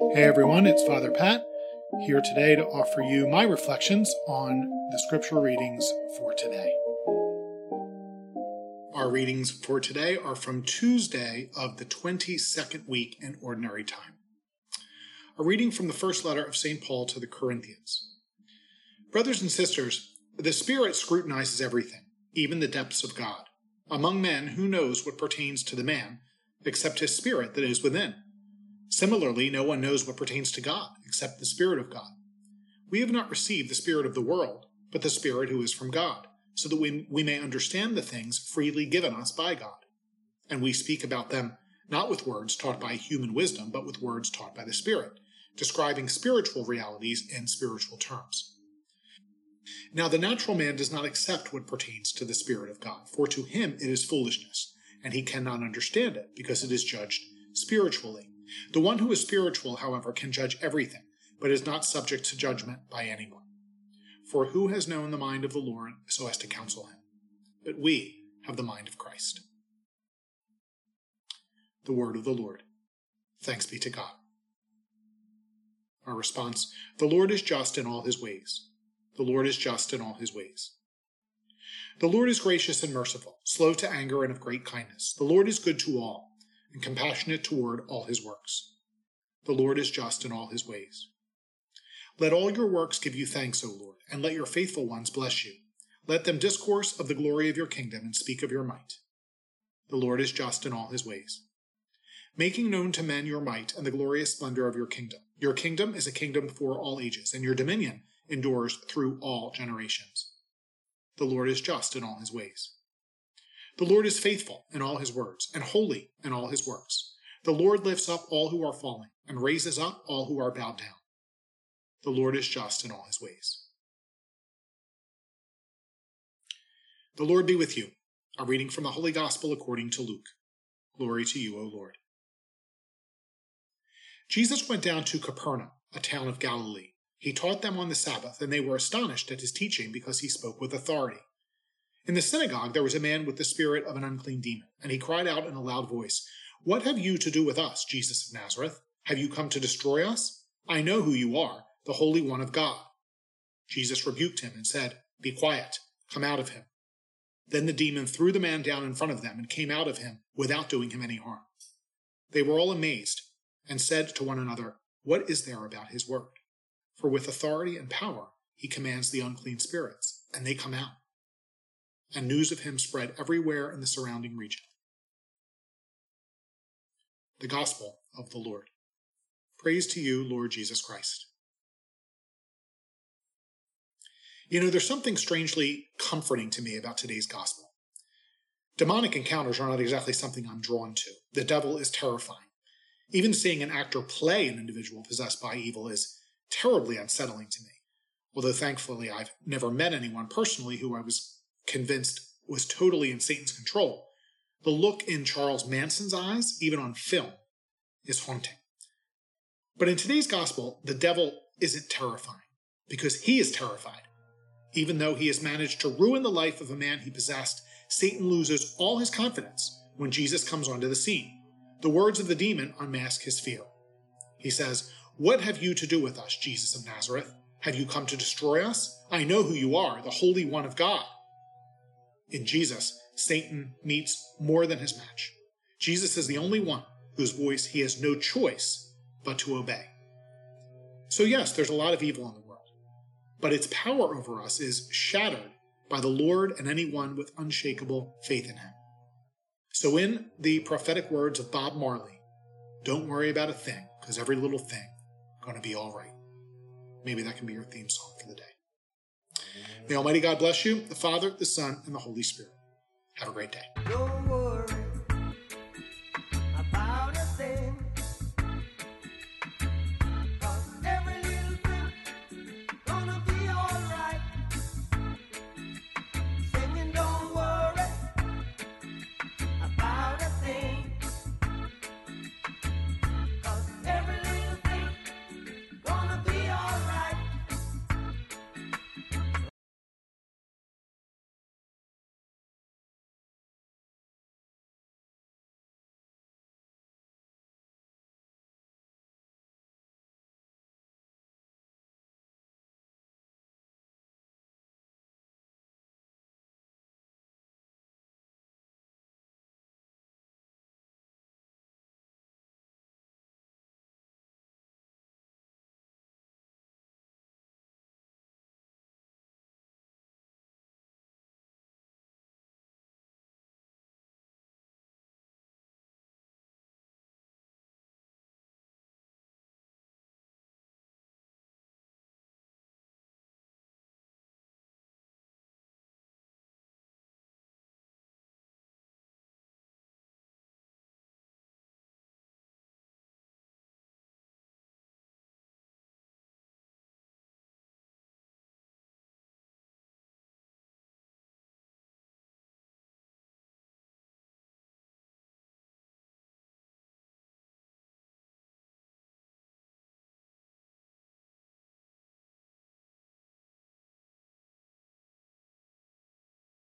Hey everyone, it's Father Pat here today to offer you my reflections on the scripture readings for today. Our readings for today are from Tuesday of the 22nd week in Ordinary Time. A reading from the first letter of St. Paul to the Corinthians. Brothers and sisters, the Spirit scrutinizes everything, even the depths of God. Among men, who knows what pertains to the man, except his spirit that is within? Similarly, no one knows what pertains to God except the Spirit of God. We have not received the Spirit of the world, but the Spirit who is from God, so that we, we may understand the things freely given us by God. And we speak about them not with words taught by human wisdom, but with words taught by the Spirit, describing spiritual realities in spiritual terms. Now, the natural man does not accept what pertains to the Spirit of God, for to him it is foolishness, and he cannot understand it, because it is judged spiritually. The one who is spiritual, however, can judge everything, but is not subject to judgment by anyone. For who has known the mind of the Lord so as to counsel him? But we have the mind of Christ. The word of the Lord. Thanks be to God. Our response The Lord is just in all his ways. The Lord is just in all his ways. The Lord is gracious and merciful, slow to anger and of great kindness. The Lord is good to all and compassionate toward all his works. The Lord is just in all his ways. Let all your works give you thanks, O Lord, and let your faithful ones bless you. Let them discourse of the glory of your kingdom and speak of your might. The Lord is just in all his ways. Making known to men your might and the glorious splendor of your kingdom. Your kingdom is a kingdom for all ages, and your dominion endures through all generations. The Lord is just in all his ways. The Lord is faithful in all his words, and holy in all his works. The Lord lifts up all who are falling, and raises up all who are bowed down. The Lord is just in all his ways. The Lord be with you. A reading from the Holy Gospel according to Luke. Glory to you, O Lord. Jesus went down to Capernaum, a town of Galilee. He taught them on the Sabbath, and they were astonished at his teaching because he spoke with authority. In the synagogue there was a man with the spirit of an unclean demon, and he cried out in a loud voice, What have you to do with us, Jesus of Nazareth? Have you come to destroy us? I know who you are, the Holy One of God. Jesus rebuked him and said, Be quiet, come out of him. Then the demon threw the man down in front of them and came out of him without doing him any harm. They were all amazed and said to one another, What is there about his word? For with authority and power he commands the unclean spirits, and they come out and news of him spread everywhere in the surrounding region. The Gospel of the Lord. Praise to you, Lord Jesus Christ. You know, there's something strangely comforting to me about today's Gospel. Demonic encounters are not exactly something I'm drawn to. The devil is terrifying. Even seeing an actor play an individual possessed by evil is terribly unsettling to me. Although thankfully I've never met anyone personally who I was convinced was totally in Satan's control, the look in Charles Manson's eyes, even on film, is haunting. But in today's gospel, the devil isn't terrifying because he is terrified. Even though he has managed to ruin the life of a man he possessed, Satan loses all his confidence when Jesus comes onto the scene. The words of the demon unmask his fear. He says, What have you to do with us, Jesus of Nazareth? Have you come to destroy us? I know who you are, the Holy One of God. In Jesus, Satan meets more than his match. Jesus is the only one whose voice he has no choice but to obey. So, yes, there's a lot of evil in the world, but its power over us is shattered by the Lord and anyone with unshakable faith in him. So, in the prophetic words of Bob Marley, don't worry about a thing, because every little thing going to be all right. Maybe that can be your theme song for the day. May Almighty God bless you, the Father, the Son, and the Holy Spirit. Have a great day.